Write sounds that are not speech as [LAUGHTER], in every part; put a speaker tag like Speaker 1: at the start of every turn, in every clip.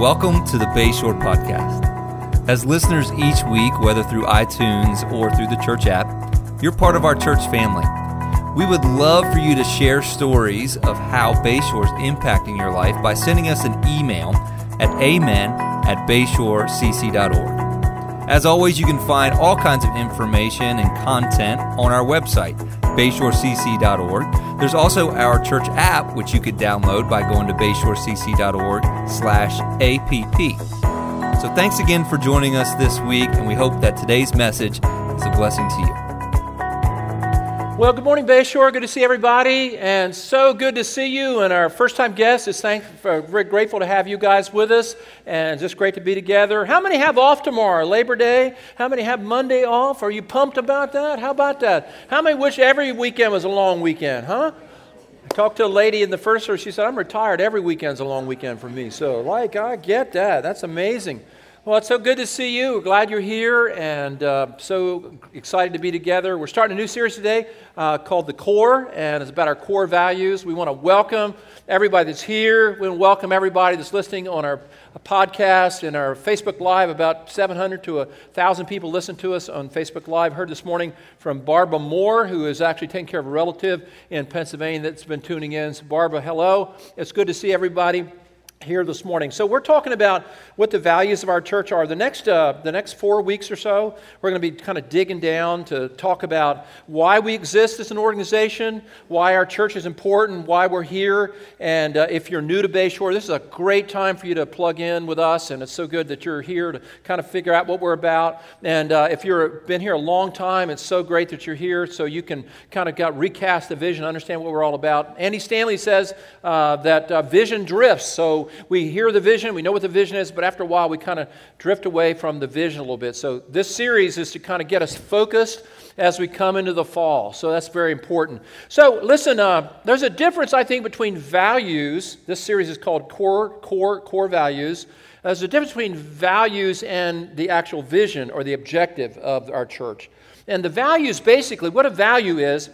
Speaker 1: Welcome to the Bayshore Podcast. As listeners each week, whether through iTunes or through the church app, you're part of our church family. We would love for you to share stories of how Bayshore is impacting your life by sending us an email at amen at bayshorecc.org. As always, you can find all kinds of information and content on our website, bayshorecc.org. There's also our church app, which you could download by going to bayshorecc.org slash app. So thanks again for joining us this week, and we hope that today's message is a blessing to you.
Speaker 2: Well, good morning, Bayshore. Good to see everybody, and so good to see you. And our first-time guests is thankful, uh, very grateful to have you guys with us, and just great to be together. How many have off tomorrow, Labor Day? How many have Monday off? Are you pumped about that? How about that? How many wish every weekend was a long weekend? Huh? I talked to a lady in the first service. She said, "I'm retired. Every weekend's a long weekend for me." So, like, I get that. That's amazing. Well, it's so good to see you. We're glad you're here and uh, so excited to be together. We're starting a new series today uh, called The Core, and it's about our core values. We want to welcome everybody that's here. We want to welcome everybody that's listening on our podcast and our Facebook Live. About 700 to 1,000 people listen to us on Facebook Live. Heard this morning from Barbara Moore, who is actually taking care of a relative in Pennsylvania that's been tuning in. So, Barbara, hello. It's good to see everybody here this morning. So we're talking about what the values of our church are. The next, uh, the next four weeks or so, we're going to be kind of digging down to talk about why we exist as an organization, why our church is important, why we're here. And uh, if you're new to Bayshore, this is a great time for you to plug in with us. And it's so good that you're here to kind of figure out what we're about. And uh, if you've been here a long time, it's so great that you're here so you can kind of got recast the vision, understand what we're all about. Andy Stanley says uh, that uh, vision drifts. So we hear the vision, we know what the vision is, but after a while we kind of drift away from the vision a little bit. So this series is to kind of get us focused as we come into the fall. So that's very important. So listen, uh, there's a difference, I think, between values. This series is called Core, Core, Core Values. There's a difference between values and the actual vision or the objective of our church. And the values, basically, what a value is,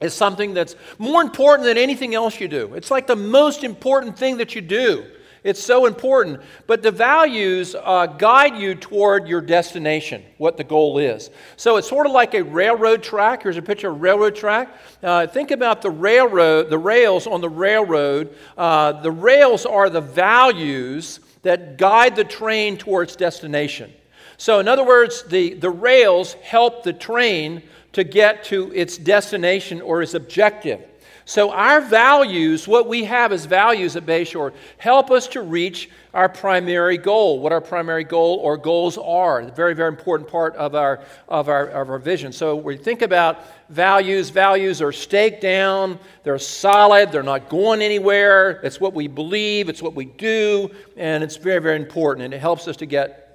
Speaker 2: is something that's more important than anything else you do. It's like the most important thing that you do. It's so important. But the values uh, guide you toward your destination, what the goal is. So it's sort of like a railroad track. Here's a picture of a railroad track. Uh, think about the railroad, the rails on the railroad. Uh, the rails are the values that guide the train towards destination. So, in other words, the, the rails help the train to get to its destination or its objective. So, our values, what we have as values at Bayshore, help us to reach our primary goal, what our primary goal or goals are. A very, very important part of our, of our, of our vision. So, we think about values, values are staked down, they're solid, they're not going anywhere. It's what we believe, it's what we do, and it's very, very important, and it helps us to get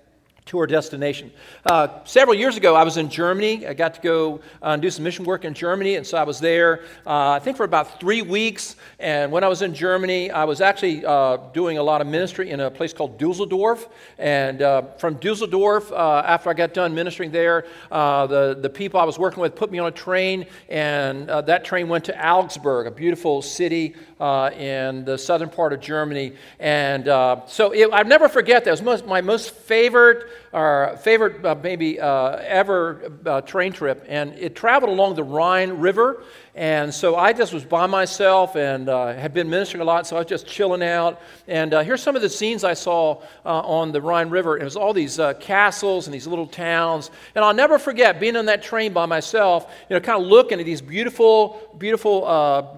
Speaker 2: to our destination. Uh, several years ago, I was in Germany. I got to go uh, and do some mission work in Germany, and so I was there, uh, I think, for about three weeks. And when I was in Germany, I was actually uh, doing a lot of ministry in a place called Dusseldorf. And uh, from Dusseldorf, uh, after I got done ministering there, the, the people I was working with put me on a train, and that train went to Augsburg, a beautiful city in the southern part of Germany. And so it, I'll never forget that. It was most, my most favorite our favorite, uh, maybe uh, ever uh, train trip, and it traveled along the Rhine River. And so I just was by myself and uh, had been ministering a lot, so I was just chilling out. And uh, here's some of the scenes I saw on the Rhine River. It was all these castles and these little towns. And I'll never forget being on that train by myself, you know, kind of looking at these beautiful, beautiful,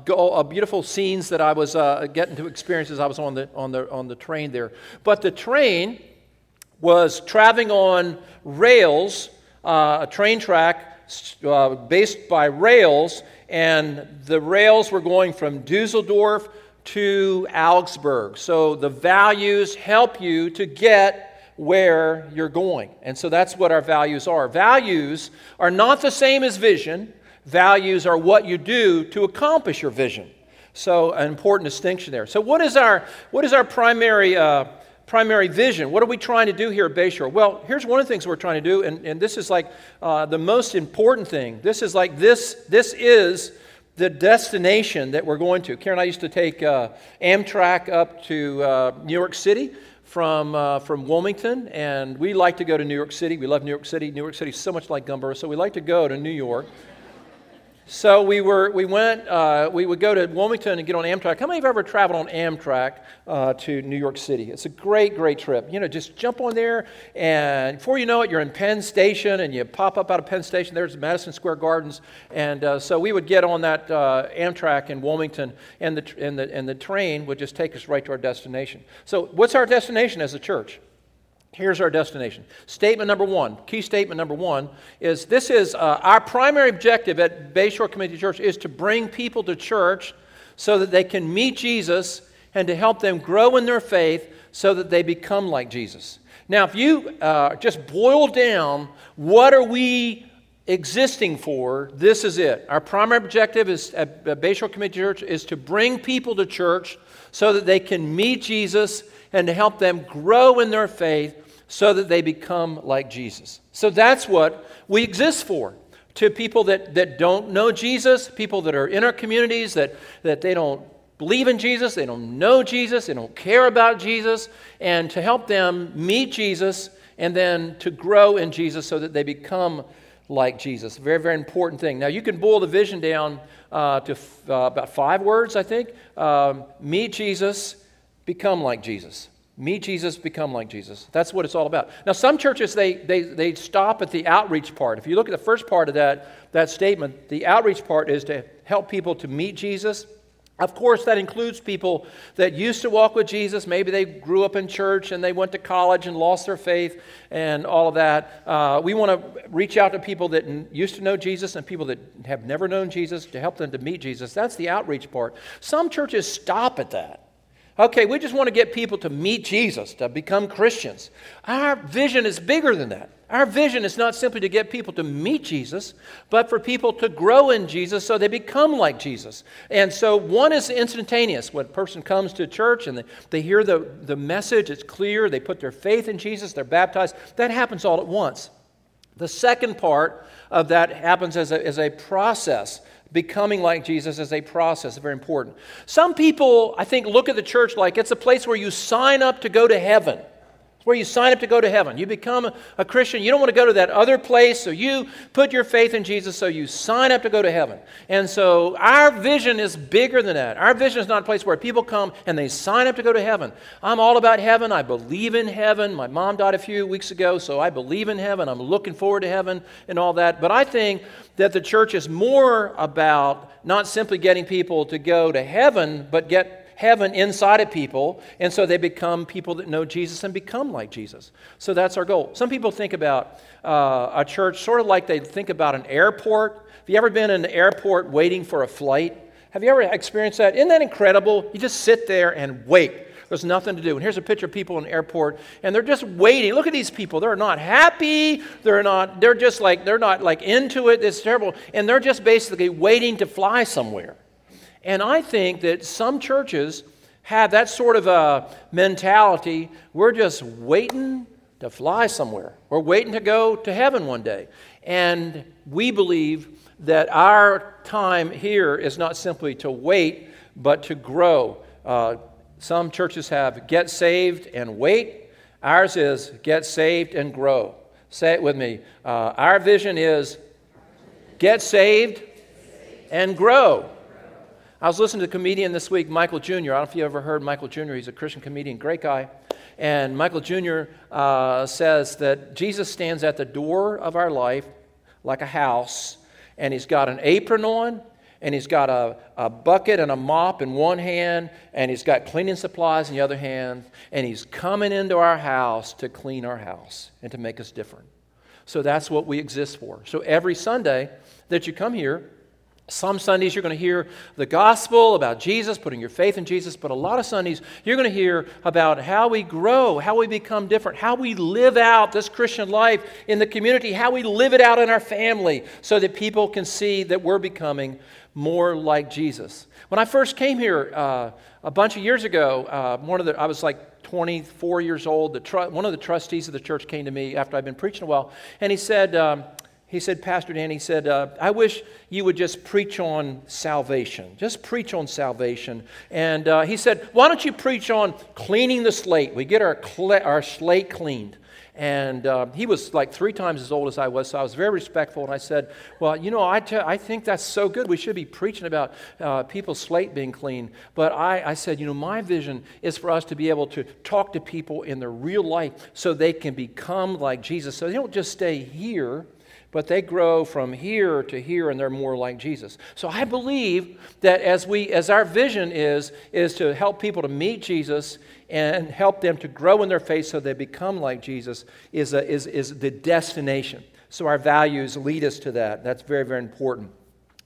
Speaker 2: go, beautiful scenes that I was getting to experience as I was on the, on, the, on the train there. But the train, was traveling on rails, uh, a train track uh, based by rails, and the rails were going from Dusseldorf to Augsburg. So the values help you to get where you're going. And so that's what our values are. Values are not the same as vision, values are what you do to accomplish your vision. So, an important distinction there. So, what is our, what is our primary uh, primary vision. What are we trying to do here at Bayshore? Well, here's one of the things we're trying to do, and, and this is like uh, the most important thing. This is like this, this is the destination that we're going to. Karen and I used to take uh, Amtrak up to uh, New York City from, uh, from Wilmington, and we like to go to New York City. We love New York City. New York City is so much like Gumboro, so we like to go to New York. So we were, we went, uh, we would go to Wilmington and get on Amtrak. How many have ever traveled on Amtrak uh, to New York City? It's a great, great trip. You know, just jump on there, and before you know it, you're in Penn Station, and you pop up out of Penn Station. There's Madison Square Gardens, and uh, so we would get on that uh, Amtrak in Wilmington, and the, and, the, and the train would just take us right to our destination. So, what's our destination as a church? Here's our destination. Statement number one, key statement number one, is this is uh, our primary objective at Bayshore Community Church is to bring people to church so that they can meet Jesus and to help them grow in their faith so that they become like Jesus. Now, if you uh, just boil down what are we existing for, this is it. Our primary objective is at Bayshore Community Church is to bring people to church so that they can meet Jesus and to help them grow in their faith so that they become like Jesus. So that's what we exist for. To people that, that don't know Jesus, people that are in our communities that, that they don't believe in Jesus, they don't know Jesus, they don't care about Jesus, and to help them meet Jesus and then to grow in Jesus so that they become like Jesus. Very, very important thing. Now, you can boil the vision down uh, to f- uh, about five words, I think. Um, meet Jesus, become like Jesus. Meet Jesus, become like Jesus. That's what it's all about. Now, some churches, they, they, they stop at the outreach part. If you look at the first part of that, that statement, the outreach part is to help people to meet Jesus. Of course, that includes people that used to walk with Jesus. Maybe they grew up in church and they went to college and lost their faith and all of that. Uh, we want to reach out to people that used to know Jesus and people that have never known Jesus to help them to meet Jesus. That's the outreach part. Some churches stop at that. Okay, we just want to get people to meet Jesus, to become Christians. Our vision is bigger than that. Our vision is not simply to get people to meet Jesus, but for people to grow in Jesus so they become like Jesus. And so one is instantaneous. When a person comes to church and they, they hear the, the message, it's clear, they put their faith in Jesus, they're baptized. That happens all at once. The second part of that happens as a, as a process becoming like Jesus is a process, very important. Some people, I think, look at the church like it's a place where you sign up to go to heaven. Where you sign up to go to heaven. You become a Christian. You don't want to go to that other place, so you put your faith in Jesus, so you sign up to go to heaven. And so our vision is bigger than that. Our vision is not a place where people come and they sign up to go to heaven. I'm all about heaven. I believe in heaven. My mom died a few weeks ago, so I believe in heaven. I'm looking forward to heaven and all that. But I think that the church is more about not simply getting people to go to heaven, but get heaven inside of people, and so they become people that know Jesus and become like Jesus. So that's our goal. Some people think about uh, a church sort of like they think about an airport. Have you ever been in an airport waiting for a flight? Have you ever experienced that? Isn't that incredible? You just sit there and wait. There's nothing to do. And here's a picture of people in the airport, and they're just waiting. Look at these people. They're not happy. They're not, they're just like, they're not like into it. It's terrible. And they're just basically waiting to fly somewhere. And I think that some churches have that sort of a mentality. We're just waiting to fly somewhere. We're waiting to go to heaven one day. And we believe that our time here is not simply to wait, but to grow. Uh, some churches have get saved and wait. Ours is get saved and grow. Say it with me. Uh, our vision is get saved and grow. I was listening to a comedian this week, Michael Jr. I don't know if you ever heard Michael Jr., he's a Christian comedian, great guy. And Michael Jr. Uh, says that Jesus stands at the door of our life like a house, and he's got an apron on, and he's got a, a bucket and a mop in one hand, and he's got cleaning supplies in the other hand, and he's coming into our house to clean our house and to make us different. So that's what we exist for. So every Sunday that you come here, some Sundays you're going to hear the gospel about Jesus, putting your faith in Jesus, but a lot of Sundays you're going to hear about how we grow, how we become different, how we live out this Christian life in the community, how we live it out in our family so that people can see that we're becoming more like Jesus. When I first came here uh, a bunch of years ago, uh, one of the, I was like 24 years old. The tr- one of the trustees of the church came to me after I'd been preaching a while, and he said, um, he said, Pastor Dan, he said, uh, I wish you would just preach on salvation. Just preach on salvation. And uh, he said, Why don't you preach on cleaning the slate? We get our, cl- our slate cleaned. And uh, he was like three times as old as I was, so I was very respectful. And I said, Well, you know, I, t- I think that's so good. We should be preaching about uh, people's slate being clean. But I, I said, You know, my vision is for us to be able to talk to people in their real life so they can become like Jesus. So they don't just stay here but they grow from here to here and they're more like Jesus. So I believe that as we as our vision is is to help people to meet Jesus and help them to grow in their faith so they become like Jesus is, a, is, is the destination. So our values lead us to that. That's very, very important.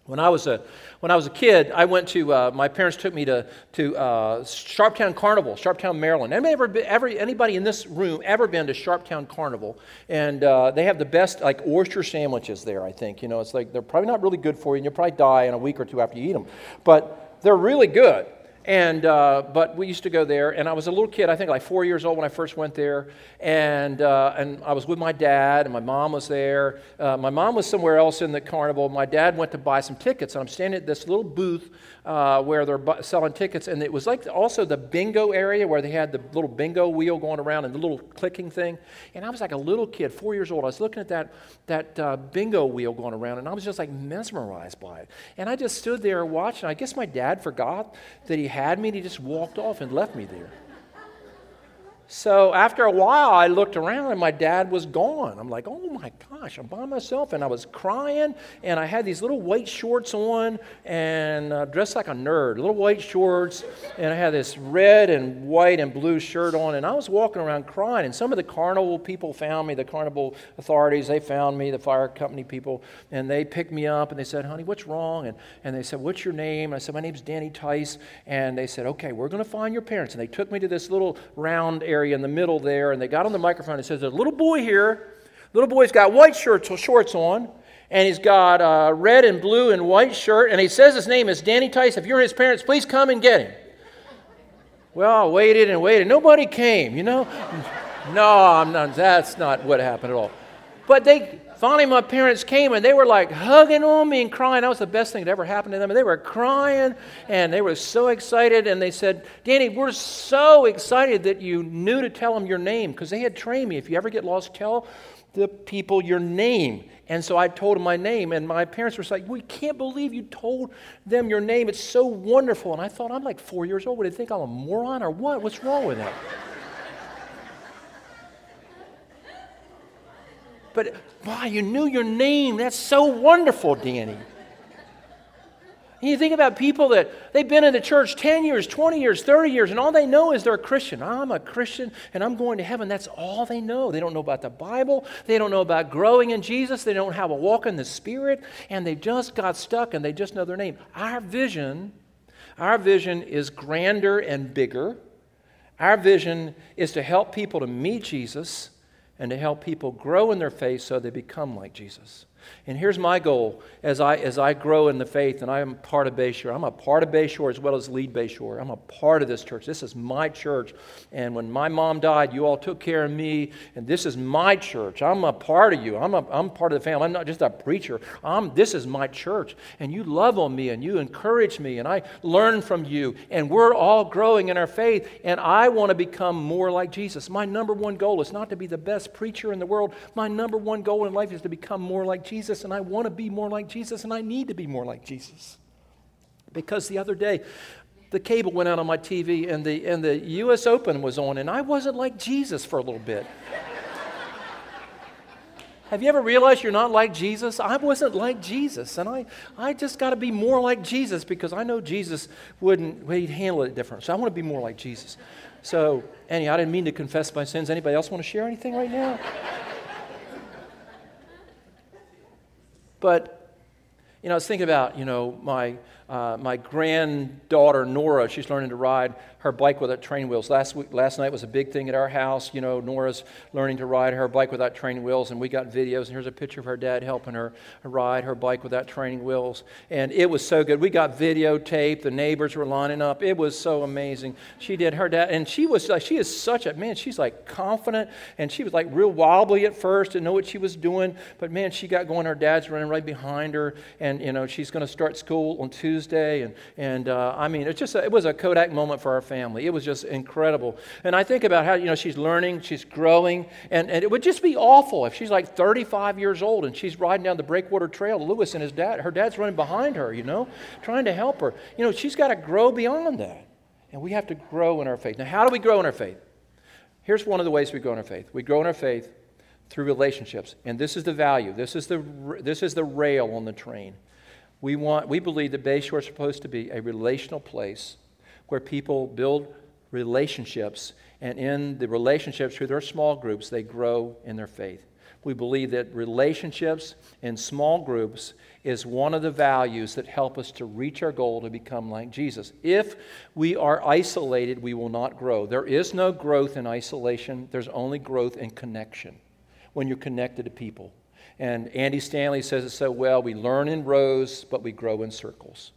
Speaker 2: When I was a, when I was a kid, I went to, uh, my parents took me to, to uh, Sharptown Carnival, Sharptown, Maryland. Anybody, ever ever, anybody in this room ever been to Sharptown Carnival? And uh, they have the best, like, oyster sandwiches there, I think. You know, it's like, they're probably not really good for you, and you'll probably die in a week or two after you eat them. But they're really good. And, uh, but we used to go there, and I was a little kid, I think like four years old when I first went there. And, uh, and I was with my dad, and my mom was there. Uh, my mom was somewhere else in the carnival. My dad went to buy some tickets, and I'm standing at this little booth uh, where they're bu- selling tickets. And it was like also the bingo area where they had the little bingo wheel going around and the little clicking thing. And I was like a little kid, four years old. I was looking at that, that uh, bingo wheel going around, and I was just like mesmerized by it. And I just stood there watching. I guess my dad forgot that he had me, and he just walked off and left me there. So after a while, I looked around and my dad was gone. I'm like, oh my gosh, I'm by myself. And I was crying, and I had these little white shorts on and uh, dressed like a nerd, little white shorts, and I had this red and white and blue shirt on. And I was walking around crying. And some of the carnival people found me, the carnival authorities, they found me, the fire company people, and they picked me up and they said, honey, what's wrong? And, and they said, what's your name? And I said, my name's Danny Tice. And they said, okay, we're going to find your parents. And they took me to this little round area area in the middle there, and they got on the microphone and says, There's a little boy here. Little boy's got white shirts, shorts on, and he's got a red and blue and white shirt, and he says his name is Danny Tice. If you're his parents, please come and get him. Well, I waited and waited. Nobody came, you know? [LAUGHS] no, I'm not, that's not what happened at all. But they, finally, my parents came and they were like hugging on me and crying. That was the best thing that ever happened to them. And they were crying and they were so excited. And they said, Danny, we're so excited that you knew to tell them your name because they had trained me. If you ever get lost, tell the people your name. And so I told them my name, and my parents were like, We can't believe you told them your name. It's so wonderful. And I thought, I'm like four years old. Would they think I'm a moron or what? What's wrong with that? But wow, you knew your name. That's so wonderful, Danny. And you think about people that they've been in the church 10 years, 20 years, 30 years, and all they know is they're a Christian. I'm a Christian and I'm going to heaven. That's all they know. They don't know about the Bible. They don't know about growing in Jesus. They don't have a walk in the Spirit. And they just got stuck and they just know their name. Our vision, our vision is grander and bigger. Our vision is to help people to meet Jesus and to help people grow in their faith so they become like Jesus. And here's my goal as I, as I grow in the faith, and I am part of Bayshore. I'm a part of Bayshore as well as lead Bayshore. I'm a part of this church. This is my church. And when my mom died, you all took care of me, and this is my church. I'm a part of you. I'm, a, I'm part of the family. I'm not just a preacher. I'm, this is my church. And you love on me, and you encourage me, and I learn from you, and we're all growing in our faith, and I want to become more like Jesus. My number one goal is not to be the best preacher in the world. My number one goal in life is to become more like Jesus, and I want to be more like Jesus, and I need to be more like Jesus. Because the other day, the cable went out on my TV, and the, and the U.S. Open was on, and I wasn't like Jesus for a little bit. [LAUGHS] Have you ever realized you're not like Jesus? I wasn't like Jesus, and I, I just got to be more like Jesus because I know Jesus wouldn't, he'd handle it different. So I want to be more like Jesus. So, Annie, I didn't mean to confess my sins. Anybody else want to share anything right now? But You know, I was thinking about, you know, my, uh, my granddaughter Nora, she's learning to ride her bike without training wheels. Last week, last night was a big thing at our house. You know, Nora's learning to ride her bike without training wheels, and we got videos. And here's a picture of her dad helping her ride her bike without training wheels, and it was so good. We got videotape. The neighbors were lining up. It was so amazing. She did her dad, and she was like, she is such a man. She's like confident, and she was like real wobbly at first, didn't know what she was doing, but man, she got going. Her dad's running right behind her, and you know, she's going to start school on Tuesday, and and uh, I mean, it's just a, it was a Kodak moment for our family. It was just incredible. And I think about how, you know, she's learning, she's growing, and, and it would just be awful if she's like 35 years old and she's riding down the Breakwater Trail. Lewes and his dad, her dad's running behind her, you know, trying to help her. You know, she's got to grow beyond that. And we have to grow in our faith. Now, how do we grow in our faith? Here's one of the ways we grow in our faith. We grow in our faith through relationships. And this is the value. This is the, this is the rail on the train. We, want, we believe that Bayshore is supposed to be a relational place where people build relationships, and in the relationships through their small groups, they grow in their faith. We believe that relationships in small groups is one of the values that help us to reach our goal to become like Jesus. If we are isolated, we will not grow. There is no growth in isolation, there's only growth in connection when you're connected to people. And Andy Stanley says it so well we learn in rows, but we grow in circles.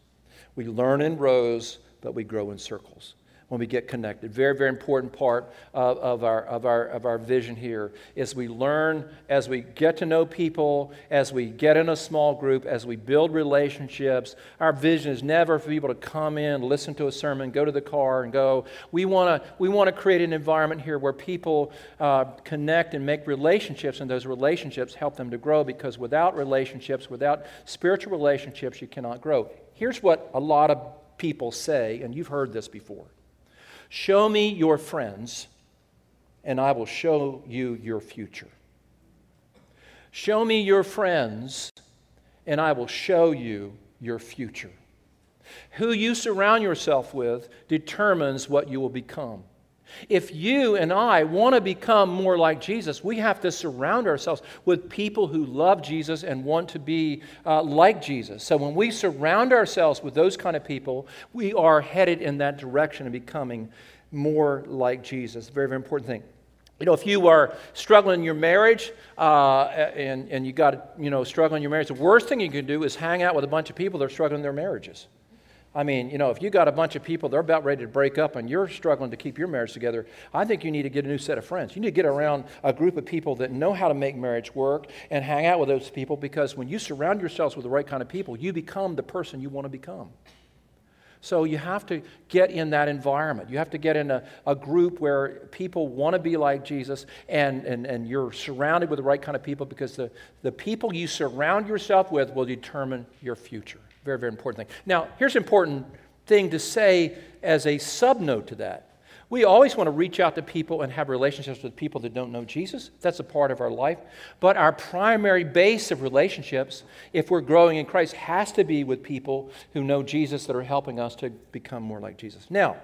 Speaker 2: We learn in rows, but we grow in circles when we get connected. Very, very important part of, of, our, of, our, of our vision here is we learn as we get to know people, as we get in a small group, as we build relationships. Our vision is never for people to come in, listen to a sermon, go to the car, and go. We want to we wanna create an environment here where people uh, connect and make relationships, and those relationships help them to grow because without relationships, without spiritual relationships, you cannot grow. Here's what a lot of people say, and you've heard this before Show me your friends, and I will show you your future. Show me your friends, and I will show you your future. Who you surround yourself with determines what you will become. If you and I want to become more like Jesus, we have to surround ourselves with people who love Jesus and want to be uh, like Jesus. So when we surround ourselves with those kind of people, we are headed in that direction of becoming more like Jesus. Very, very important thing. You know, if you are struggling in your marriage uh, and, and you got, you know, struggling in your marriage, the worst thing you can do is hang out with a bunch of people that are struggling in their marriages. I mean, you know, if you got a bunch of people, they're about ready to break up and you're struggling to keep your marriage together, I think you need to get a new set of friends. You need to get around a group of people that know how to make marriage work and hang out with those people because when you surround yourselves with the right kind of people, you become the person you want to become. So you have to get in that environment. You have to get in a, a group where people want to be like Jesus and, and, and you're surrounded with the right kind of people because the, the people you surround yourself with will determine your future. Very, very important thing. Now, here's an important thing to say as a subnote to that. We always want to reach out to people and have relationships with people that don't know Jesus. That's a part of our life. But our primary base of relationships, if we're growing in Christ, has to be with people who know Jesus that are helping us to become more like Jesus. Now,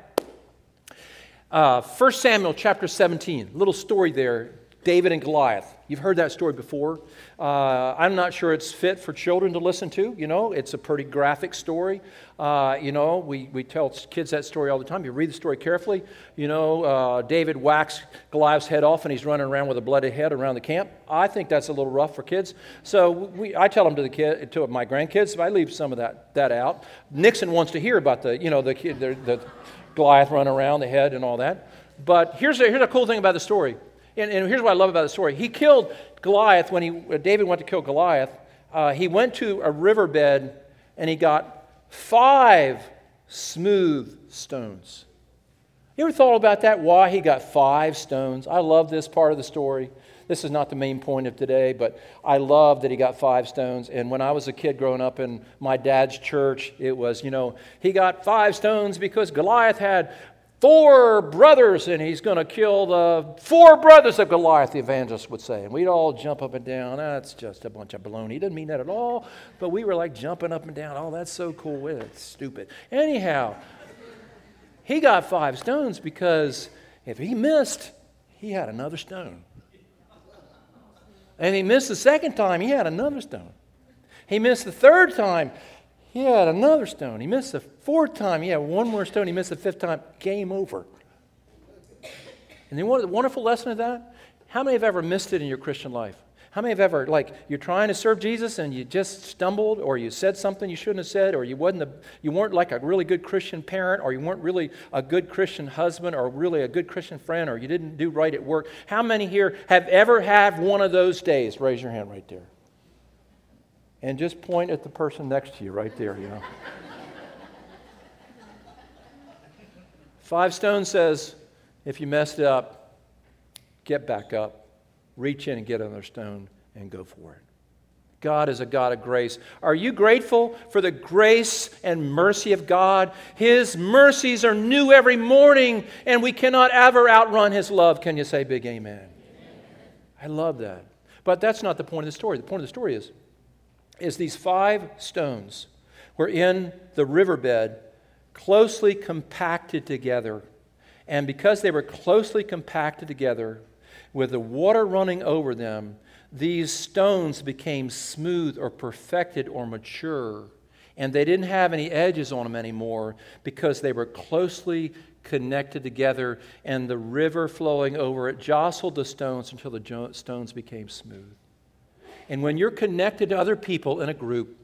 Speaker 2: uh, 1 Samuel chapter 17, little story there David and Goliath. You've heard that story before. Uh, I'm not sure it's fit for children to listen to. You know, it's a pretty graphic story. Uh, you know, we, we tell kids that story all the time. You read the story carefully. You know, uh, David whacks Goliath's head off and he's running around with a bloody head around the camp. I think that's a little rough for kids. So we, I tell them to the kid, to my grandkids. I leave some of that, that out. Nixon wants to hear about the, you know, the, kid, the, the Goliath running around the head and all that. But here's a, here's a cool thing about the story and, and here's what I love about the story. He killed Goliath when he, David went to kill Goliath. Uh, he went to a riverbed and he got five smooth stones. You ever thought about that? Why he got five stones? I love this part of the story. This is not the main point of today, but I love that he got five stones. And when I was a kid growing up in my dad's church, it was, you know, he got five stones because Goliath had four brothers and he's going to kill the four brothers of Goliath, the evangelist would say. And we'd all jump up and down. That's just a bunch of baloney. He didn't mean that at all, but we were like jumping up and down. Oh, that's so cool. It's stupid. Anyhow, he got five stones because if he missed, he had another stone. And he missed the second time, he had another stone. He missed the third time. He had another stone. He missed the fourth time. He had one more stone. He missed the fifth time. Game over. And then what the wonderful lesson of that? How many have ever missed it in your Christian life? How many have ever, like, you're trying to serve Jesus and you just stumbled, or you said something you shouldn't have said, or you, wasn't a, you weren't like a really good Christian parent, or you weren't really a good Christian husband, or really a good Christian friend, or you didn't do right at work? How many here have ever had one of those days? Raise your hand right there. And just point at the person next to you right there, you know. Five Stone says, if you messed up, get back up reach in and get another stone and go for it. God is a God of grace. Are you grateful for the grace and mercy of God? His mercies are new every morning, and we cannot ever outrun His love. Can you say big amen? amen? I love that. But that's not the point of the story. The point of the story is, is these five stones were in the riverbed, closely compacted together. And because they were closely compacted together, with the water running over them, these stones became smooth or perfected or mature. And they didn't have any edges on them anymore because they were closely connected together, and the river flowing over it jostled the stones until the stones became smooth. And when you're connected to other people in a group,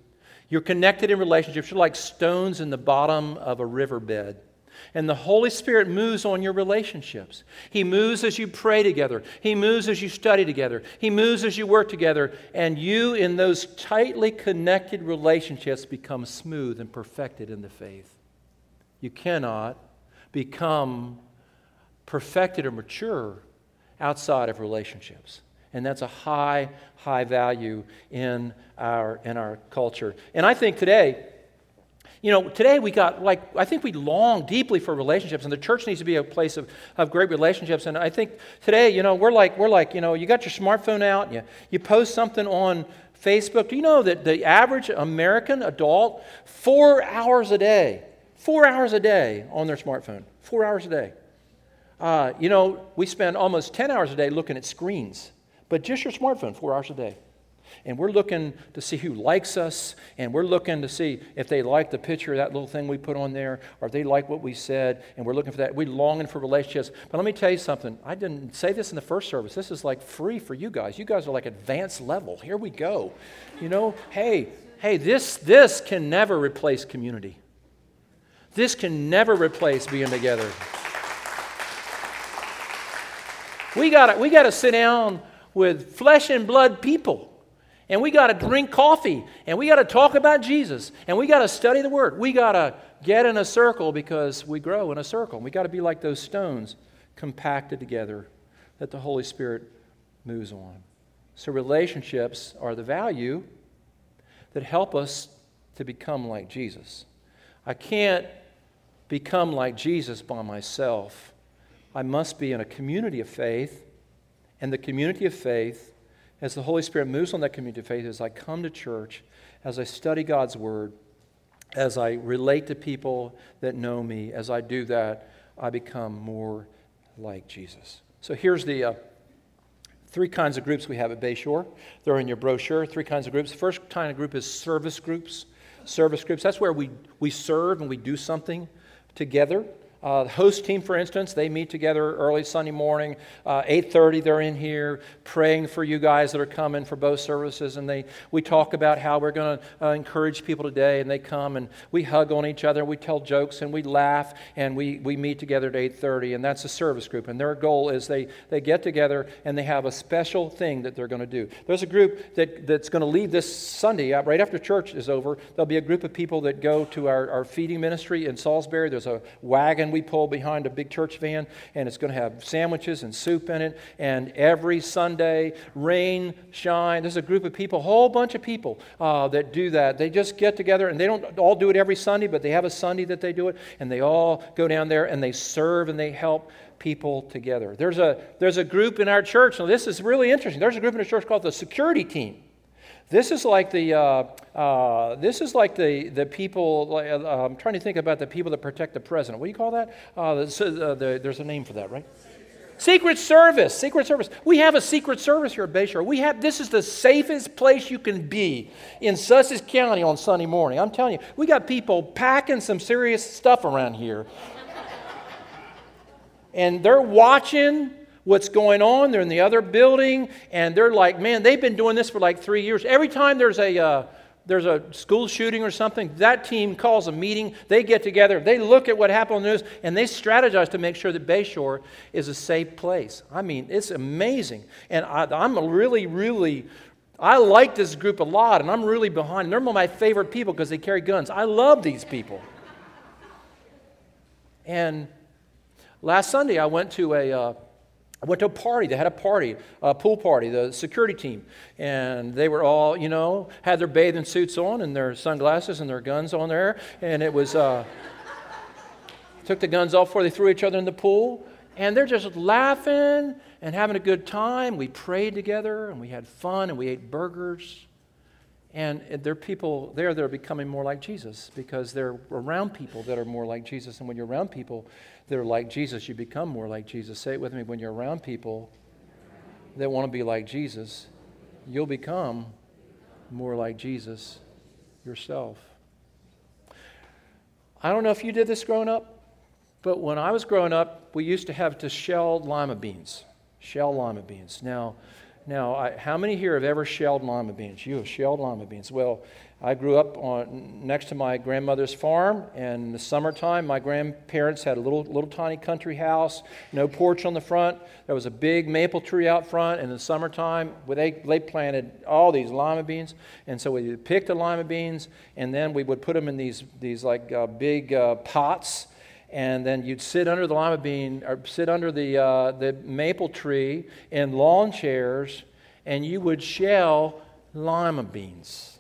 Speaker 2: you're connected in relationships. You're like stones in the bottom of a riverbed. And the Holy Spirit moves on your relationships. He moves as you pray together. He moves as you study together. He moves as you work together. And you, in those tightly connected relationships, become smooth and perfected in the faith. You cannot become perfected or mature outside of relationships. And that's a high, high value in our, in our culture. And I think today, you know, today we got like, I think we long deeply for relationships, and the church needs to be a place of, of great relationships. And I think today, you know, we're like, we're like, you know, you got your smartphone out, and you, you post something on Facebook. Do you know that the average American adult, four hours a day, four hours a day on their smartphone, four hours a day. Uh, you know, we spend almost 10 hours a day looking at screens, but just your smartphone, four hours a day and we're looking to see who likes us, and we're looking to see if they like the picture of that little thing we put on there, or if they like what we said, and we're looking for that. We're longing for relationships. But let me tell you something. I didn't say this in the first service. This is like free for you guys. You guys are like advanced level. Here we go. You know, hey, hey, this this can never replace community. This can never replace being together. We got we got to sit down with flesh and blood people and we got to drink coffee and we got to talk about Jesus and we got to study the Word. We got to get in a circle because we grow in a circle. We got to be like those stones compacted together that the Holy Spirit moves on. So, relationships are the value that help us to become like Jesus. I can't become like Jesus by myself. I must be in a community of faith, and the community of faith as the Holy Spirit moves on that community of faith, as I come to church, as I study God's Word, as I relate to people that know me, as I do that, I become more like Jesus. So here's the uh, three kinds of groups we have at Bayshore. They're in your brochure. Three kinds of groups. The first kind of group is service groups. Service groups. That's where we, we serve and we do something together. Uh, the host team, for instance, they meet together early Sunday morning, uh, 8:30. They're in here praying for you guys that are coming for both services, and they we talk about how we're going to uh, encourage people today, and they come and we hug on each other, we tell jokes, and we laugh, and we we meet together at 8:30, and that's a service group, and their goal is they they get together and they have a special thing that they're going to do. There's a group that that's going to leave this Sunday uh, right after church is over. There'll be a group of people that go to our, our feeding ministry in Salisbury. There's a wagon we pull behind a big church van, and it's going to have sandwiches and soup in it. And every Sunday, rain, shine, there's a group of people, a whole bunch of people uh, that do that. They just get together, and they don't all do it every Sunday, but they have a Sunday that they do it, and they all go down there and they serve and they help people together. There's a, there's a group in our church, and this is really interesting. There's a group in our church called the security team. This is like the, uh, uh, this is like the, the people, uh, I'm trying to think about the people that protect the president. What do you call that? Uh, the, uh, the, there's a name for that, right? Secret Service, Secret Service. We have a Secret Service here at Bayshore. We have this is the safest place you can be in Sussex County on Sunday morning. I'm telling you, we got people packing some serious stuff around here. and they're watching what's going on. They're in the other building, and they're like, man, they've been doing this for like three years. Every time there's a uh, there's a school shooting or something, that team calls a meeting. They get together, they look at what happened on the news, and they strategize to make sure that Bayshore is a safe place. I mean, it's amazing. And I, I'm really, really, I like this group a lot, and I'm really behind. They're one of my favorite people because they carry guns. I love these people. And last Sunday, I went to a. Uh, I went to a party. They had a party, a pool party, the security team. And they were all, you know, had their bathing suits on and their sunglasses and their guns on there. And it was, uh, [LAUGHS] took the guns off before they threw each other in the pool. And they're just laughing and having a good time. We prayed together and we had fun and we ate burgers. And there are people there that are becoming more like Jesus because they're around people that are more like Jesus. And when you're around people, that are like Jesus, you become more like Jesus. Say it with me when you're around people that want to be like Jesus, you'll become more like Jesus yourself. I don't know if you did this growing up, but when I was growing up, we used to have to shell lima beans. Shell lima beans. Now, now, I, how many here have ever shelled lima beans? You have shelled lima beans. Well, I grew up on, next to my grandmother's farm, and in the summertime, my grandparents had a little, little tiny country house, no porch on the front. There was a big maple tree out front, and in the summertime, they, they planted all these lima beans. And so we picked the lima beans, and then we would put them in these, these like uh, big uh, pots and then you'd sit under the lima bean or sit under the, uh, the maple tree in lawn chairs and you would shell lima beans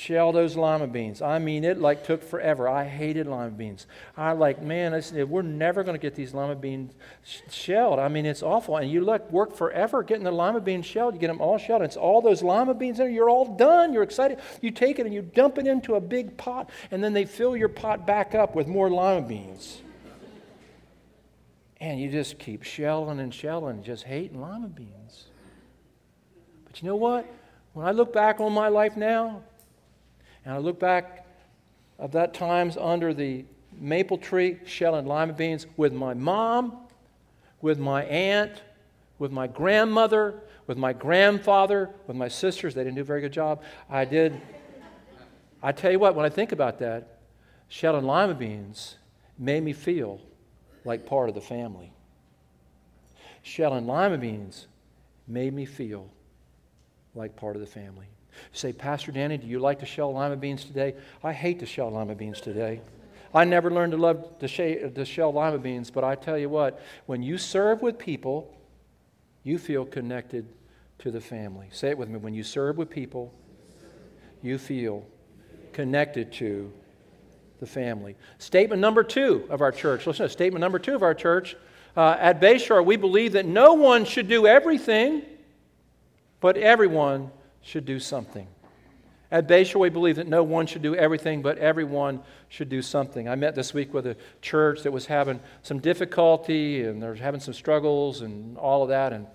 Speaker 2: shell those lima beans. I mean, it like took forever. I hated lima beans. I like, man, we're never going to get these lima beans shelled. I mean, it's awful. And you look, work forever getting the lima beans shelled. You get them all shelled. It's all those lima beans in there. You're all done. You're excited. You take it and you dump it into a big pot, and then they fill your pot back up with more lima beans. And you just keep shelling and shelling, just hating lima beans. But you know what? When I look back on my life now, and I look back of that times under the maple tree shelling lima beans with my mom, with my aunt, with my grandmother, with my grandfather, with my sisters. They didn't do a very good job. I did. I tell you what, when I think about that, shelling lima beans made me feel like part of the family. Shelling lima beans made me feel like part of the family. say, Pastor Danny, do you like to shell lima beans today? I hate to shell lima beans today. I never learned to love to, sh- to shell lima beans, but I tell you what, when you serve with people, you feel connected to the family. Say it with me. When you serve with people, you feel connected to the family. Statement number two of our church. Listen to statement number two of our church. Uh, at Bayshore, we believe that no one should do everything, but everyone should do something. At Bayshore, we believe that no one should do everything, but everyone should do something. I met this week with a church that was having some difficulty and they're having some struggles and all of that. And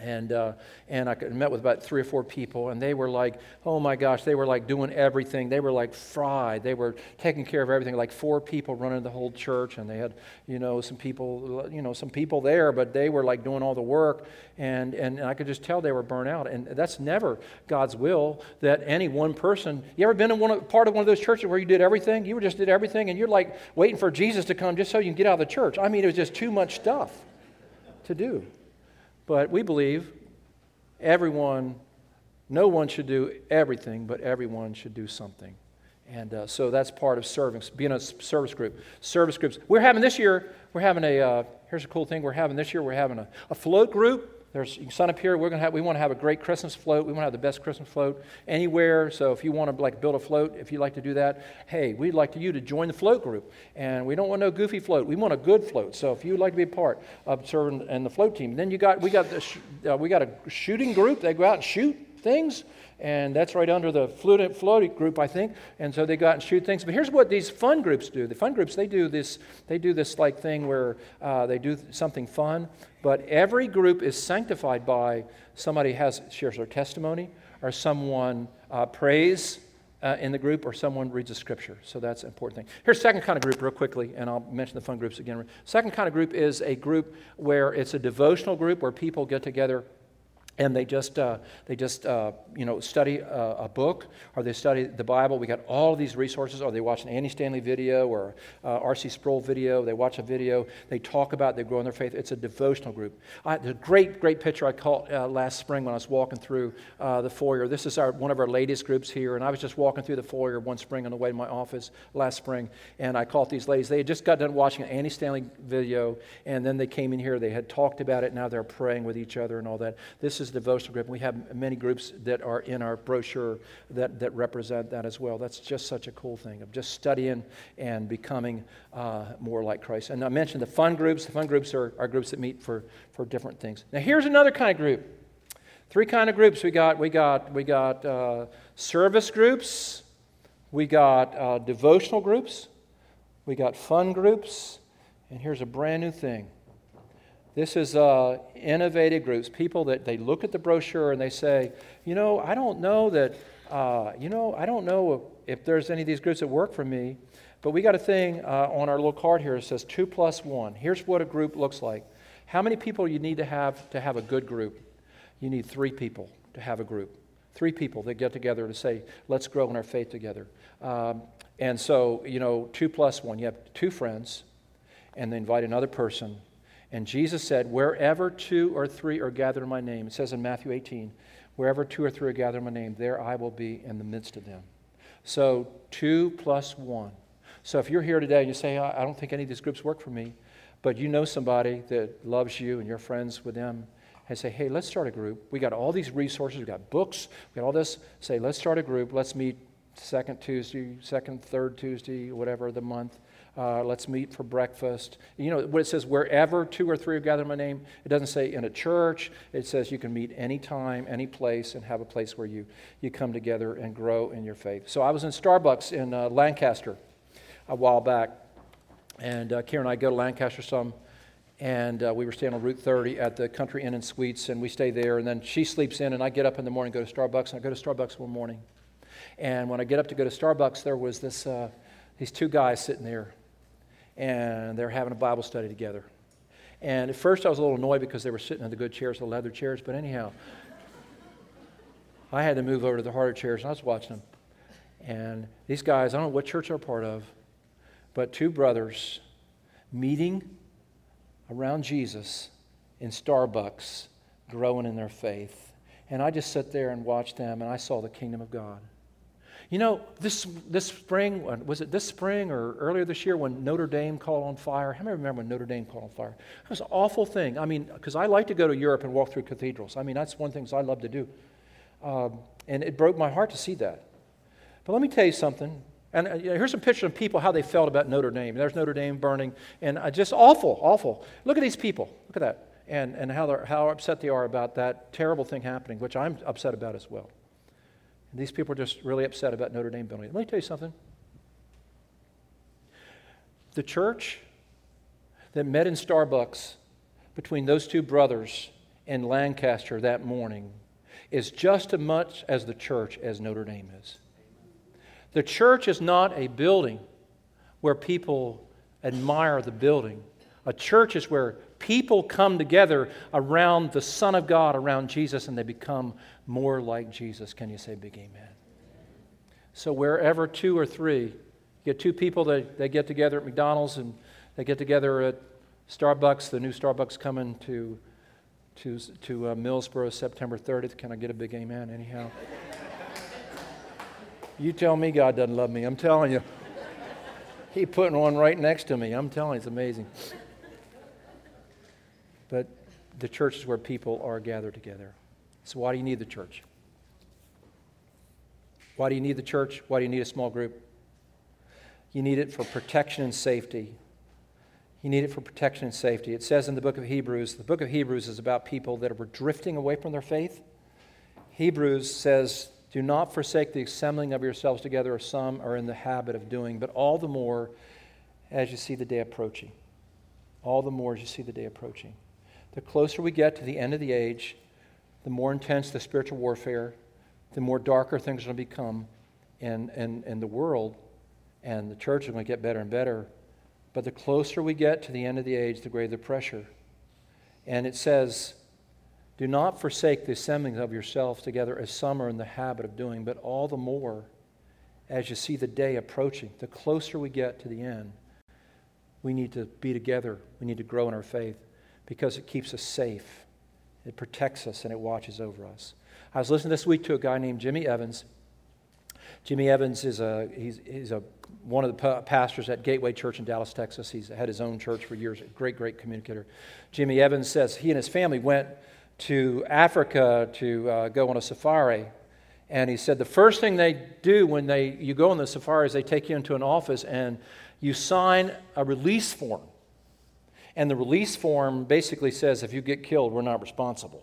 Speaker 2: and, uh, and I met with about three or four people, and they were like, oh my gosh, they were like doing everything. They were like fried. They were taking care of everything. Like four people running the whole church, and they had, you know, some people, you know, some people there, but they were like doing all the work. And, and I could just tell they were burnt out. And that's never God's will that any one person. You ever been in one part of one of those churches where you did everything? You just did everything, and you're like waiting for Jesus to come just so you can get out of the church. I mean, it was just too much stuff to do. But we believe everyone, no one should do everything, but everyone should do something. And uh, so that's part of serving, being a service group. Service groups. We're having this year, we're having a, uh, here's a cool thing we're having this year, we're having a, a float group there's, you can sign up here. We're gonna have, we want to have a great Christmas float. We want to have the best Christmas float anywhere. So if you want to like build a float, if you'd like to do that, hey, we'd like you to join the float group. And we don't want no goofy float. We want a good float. So if you'd like to be a part of serving in the float team, then you got we got the, uh, we got a shooting group. They go out and shoot. things. And that's right under the floating group, I think. And so they go out and shoot things. But here's what these fun groups do. The fun groups, they do this, they do this like thing where uh, they do something fun. But every group is sanctified by somebody has shares their testimony or someone uh, prays uh, in the group or someone reads a scripture. So that's an important thing. Here's second kind of group, real quickly, and I'll mention the fun groups again. Second kind of group is a group where it's a devotional group where people get together and they just uh, they just uh, you know study a, a, book or they study the Bible. We got all these resources. Or they watch an Andy Stanley video or uh, R.C. Sproul video. They watch a video. They talk about. It, they grow in their faith. It's a devotional group. I, the great great picture I caught uh, last spring when I was walking through uh, the foyer. This is our one of our latest groups here, and I was just walking through the foyer one spring on the way to my office last spring, and I caught these ladies. They had just got done watching an Andy Stanley video, and then they came in here. They had talked about it. Now they're praying with each other and all that. This is devotional group. We have many groups that are in our brochure that, that represent that as well. That's just such a cool thing of just studying and becoming uh, more like Christ. And I mentioned the fun groups. The fun groups are, are groups that meet for, for different things. Now, here's another kind of group. Three kind of groups we got. We got, we got uh, service groups. We got uh, devotional groups. We got fun groups. And here's a brand new thing this is uh, innovative groups, people that they look at the brochure and they say, you know, I don't know that, uh, you know, I don't know if there's any of these groups that work for me, but we got a thing uh, on our little card here that says two plus one. Here's what a group looks like. How many people you need to have to have a good group? You need three people to have a group. Three people that get together to say, let's grow in our faith together. Um, and so, you know, two plus one. You have two friends, and they invite another person and Jesus said, Wherever two or three are gathered in my name, it says in Matthew 18, wherever two or three are gathered in my name, there I will be in the midst of them. So two plus one. So if you're here today and you say, I don't think any of these groups work for me, but you know somebody that loves you and you're friends with them, and say, hey, let's start a group. We got all these resources, we got books, we got all this. Say, let's start a group. Let's meet second Tuesday, second, third Tuesday, whatever the month. Uh, let's meet for breakfast. You know, what it says, wherever two or three are gathered in my name, it doesn't say in a church. It says you can meet anytime, any place, and have a place where you, you come together and grow in your faith. So I was in Starbucks in uh, Lancaster a while back, and uh, Karen and I go to Lancaster some, and uh, we were staying on Route 30 at the Country Inn and Suites, and we stay there, and then she sleeps in, and I get up in the morning, go to Starbucks, and I go to Starbucks one morning. And when I get up to go to Starbucks, there was this, uh, these two guys sitting there and they're having a Bible study together. And at first I was a little annoyed because they were sitting in the good chairs, the leather chairs, but anyhow, I had to move over to the harder chairs and I was watching them. And these guys, I don't know what church they're part of, but two brothers meeting around Jesus in Starbucks, growing in their faith. And I just sat there and watched them and I saw the kingdom of God. You know, this, this spring, was it this spring or earlier this year when Notre Dame caught on fire? How many remember when Notre Dame caught on fire? It was an awful thing. I mean, because I like to go to Europe and walk through cathedrals. I mean, that's one thing I love to do. Um, and it broke my heart to see that. But let me tell you something. And uh, here's some pictures of people, how they felt about Notre Dame. There's Notre Dame burning, and uh, just awful, awful. Look at these people. Look at that. And, and how, how upset they are about that terrible thing happening, which I'm upset about as well. And these people are just really upset about Notre Dame building. Let me tell you something. The church that met in Starbucks between those two brothers in Lancaster that morning is just as much as the church as Notre Dame is. The church is not a building where people admire the building. A church is where people come together around the Son of God, around Jesus, and they become more like Jesus. Can you say big amen? So, wherever two or three, you get two people that they get together at McDonald's and they get together at Starbucks, the new Starbucks coming to, to, to uh, Millsboro September 30th. Can I get a big amen, anyhow? [LAUGHS] you tell me God doesn't love me. I'm telling you. He putting one right next to me. I'm telling you, it's amazing. The church is where people are gathered together. So, why do you need the church? Why do you need the church? Why do you need a small group? You need it for protection and safety. You need it for protection and safety. It says in the book of Hebrews, the book of Hebrews is about people that were drifting away from their faith. Hebrews says, Do not forsake the assembling of yourselves together, as some are in the habit of doing, but all the more as you see the day approaching. All the more as you see the day approaching. The closer we get to the end of the age, the more intense the spiritual warfare, the more darker things are going to become in, in, in the world, and the church is going to get better and better. But the closer we get to the end of the age, the greater the pressure. And it says, Do not forsake the assembling of yourselves together as some are in the habit of doing, but all the more as you see the day approaching. The closer we get to the end, we need to be together. We need to grow in our faith because it keeps us safe, it protects us, and it watches over us. I was listening this week to a guy named Jimmy Evans. Jimmy Evans is a, he's, he's a, one of the pastors at Gateway Church in Dallas, Texas. He's had his own church for years, great, great communicator. Jimmy Evans says he and his family went to Africa to uh, go on a safari. And he said the first thing they do when they, you go on the safari is they take you into an office and you sign a release form. And the release form basically says if you get killed, we're not responsible.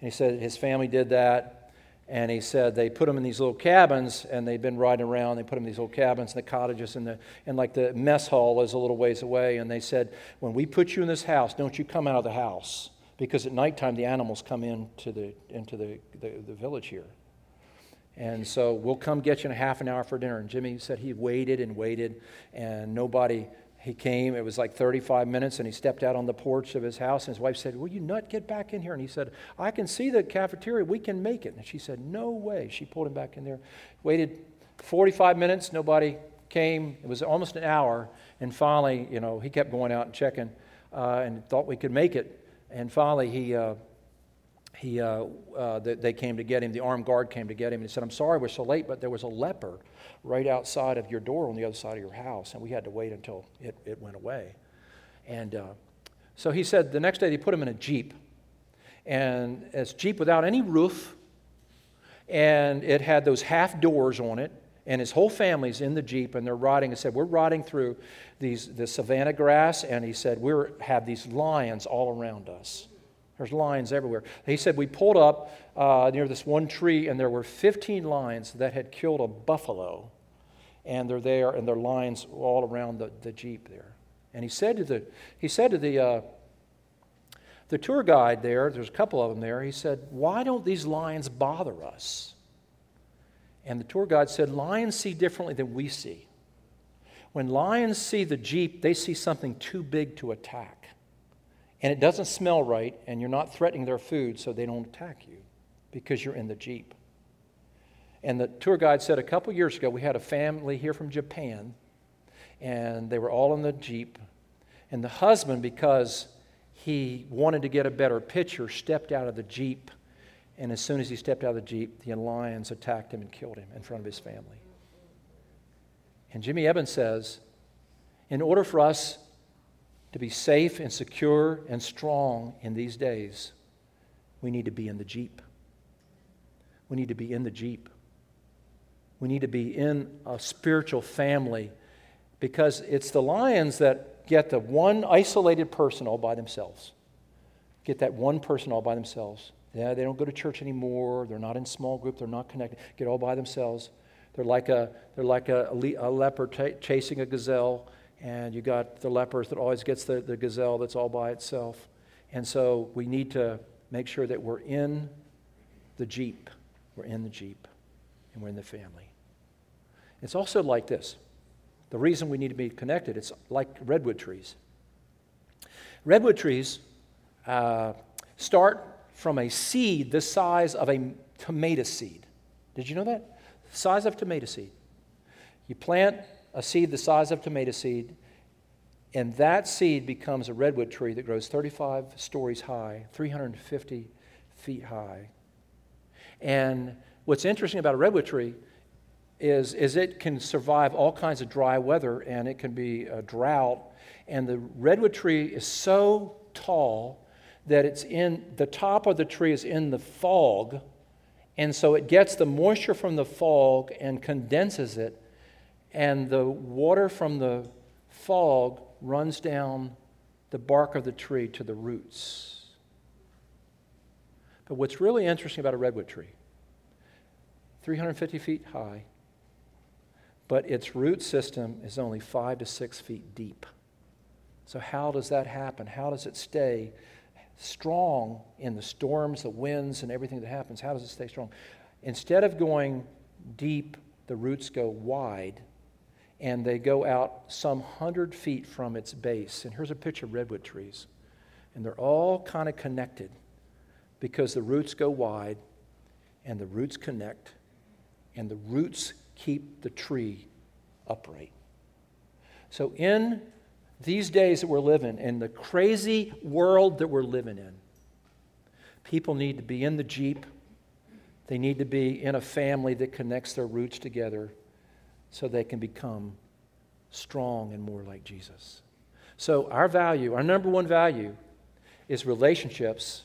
Speaker 2: And he said his family did that. And he said they put him in these little cabins, and they'd been riding around. They put him in these little cabins, and the cottages, and, the, and like the mess hall is a little ways away. And they said, When we put you in this house, don't you come out of the house. Because at nighttime, the animals come into the, into the, the, the village here. And so we'll come get you in a half an hour for dinner. And Jimmy said he waited and waited, and nobody he came, it was like 35 minutes, and he stepped out on the porch of his house, and his wife said, Will you nut get back in here? And he said, I can see the cafeteria, we can make it. And she said, No way. She pulled him back in there. Waited 45 minutes, nobody came. It was almost an hour, and finally, you know, he kept going out and checking uh, and thought we could make it. And finally, he. Uh, he, uh, uh, they came to get him. The armed guard came to get him and he said, I'm sorry we're so late, but there was a leper right outside of your door on the other side of your house, and we had to wait until it, it went away. And uh, so he said the next day they put him in a Jeep, and it's Jeep without any roof, and it had those half doors on it, and his whole family's in the Jeep, and they're riding. He said, We're riding through these, the savannah grass, and he said, We have these lions all around us. There's lions everywhere. He said we pulled up uh, near this one tree, and there were 15 lions that had killed a buffalo, and they're there, and there are lions all around the, the jeep there. And he said to the he said to the uh, the tour guide there, there's a couple of them there. He said, "Why don't these lions bother us?" And the tour guide said, "Lions see differently than we see. When lions see the jeep, they see something too big to attack." And it doesn't smell right, and you're not threatening their food so they don't attack you because you're in the Jeep. And the tour guide said a couple years ago, we had a family here from Japan, and they were all in the Jeep. And the husband, because he wanted to get a better picture, stepped out of the Jeep. And as soon as he stepped out of the Jeep, the lions attacked him and killed him in front of his family. And Jimmy Evans says, in order for us to be safe and secure and strong in these days, we need to be in the Jeep. We need to be in the Jeep. We need to be in a spiritual family because it's the lions that get the one isolated person all by themselves. Get that one person all by themselves. Yeah, they don't go to church anymore. They're not in small group. They're not connected. Get all by themselves. They're like a, they're like a, a leopard t- chasing a gazelle and you got the lepers that always gets the, the gazelle that's all by itself. And so we need to make sure that we're in the Jeep. We're in the Jeep, and we're in the family. It's also like this. The reason we need to be connected, it's like redwood trees. Redwood trees uh, start from a seed the size of a tomato seed. Did you know that? The size of tomato seed. You plant a seed the size of tomato seed, and that seed becomes a redwood tree that grows 35 stories high, 350 feet high. And what's interesting about a redwood tree is, is it can survive all kinds of dry weather and it can be a drought. And the redwood tree is so tall that it's in the top of the tree is in the fog. And so it gets the moisture from the fog and condenses it and the water from the fog runs down the bark of the tree to the roots. But what's really interesting about a redwood tree 350 feet high, but its root system is only five to six feet deep. So, how does that happen? How does it stay strong in the storms, the winds, and everything that happens? How does it stay strong? Instead of going deep, the roots go wide and they go out some hundred feet from its base. And here's a picture of redwood trees. And they're all kind of connected because the roots go wide and the roots connect and the roots keep the tree upright. So, in these days that we're living, in the crazy world that we're living in, people need to be in the Jeep. They need to be in a family that connects their roots together so they can become strong and more like Jesus. So, our value, our number one value, is relationships,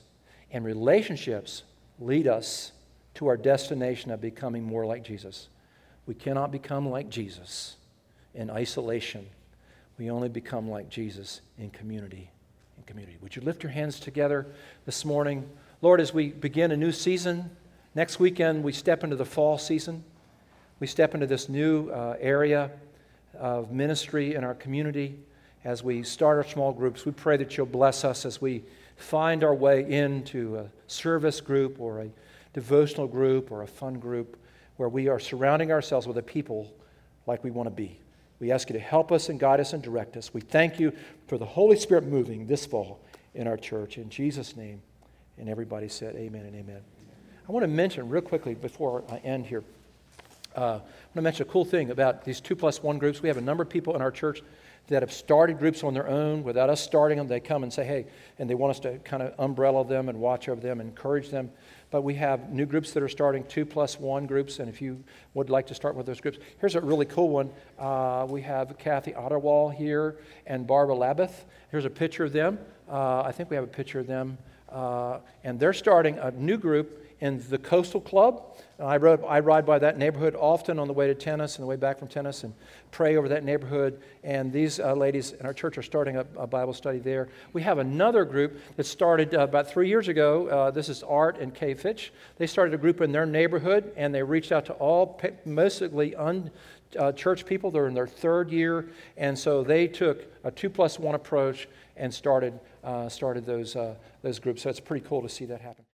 Speaker 2: and relationships lead us to our destination of becoming more like Jesus. We cannot become like Jesus in isolation. We only become like Jesus in community. In community. Would you lift your hands together this morning? Lord, as we begin a new season, next weekend we step into the fall season. We step into this new uh, area of ministry in our community as we start our small groups. We pray that you'll bless us as we find our way into a service group or a devotional group or a fun group where we are surrounding ourselves with a people like we want to be. We ask you to help us and guide us and direct us. We thank you for the Holy Spirit moving this fall in our church. In Jesus' name. And everybody said, Amen and amen. I want to mention real quickly before I end here. Uh, I want to mention a cool thing about these two plus one groups. We have a number of people in our church that have started groups on their own without us starting them. They come and say, hey, and they want us to kind of umbrella them and watch over them, encourage them. But we have new groups that are starting, two plus one groups, and if you would like to start with those groups, here's a really cool one. Uh, we have Kathy Otterwall here and Barbara Labeth. Here's a picture of them. Uh, I think we have a picture of them. Uh, and they're starting a new group in the Coastal Club. I, rode, I ride by that neighborhood often on the way to tennis and the way back from tennis and pray over that neighborhood. And these uh, ladies in our church are starting a, a, Bible study there. We have another group that started uh, about three years ago. Uh, this is Art and Kay Fitch. They started a group in their neighborhood and they reached out to all mostly un, uh, church people. They're in their third year. And so they took a two plus one approach and started, uh, started those, uh, those groups. So it's pretty cool to see that happen.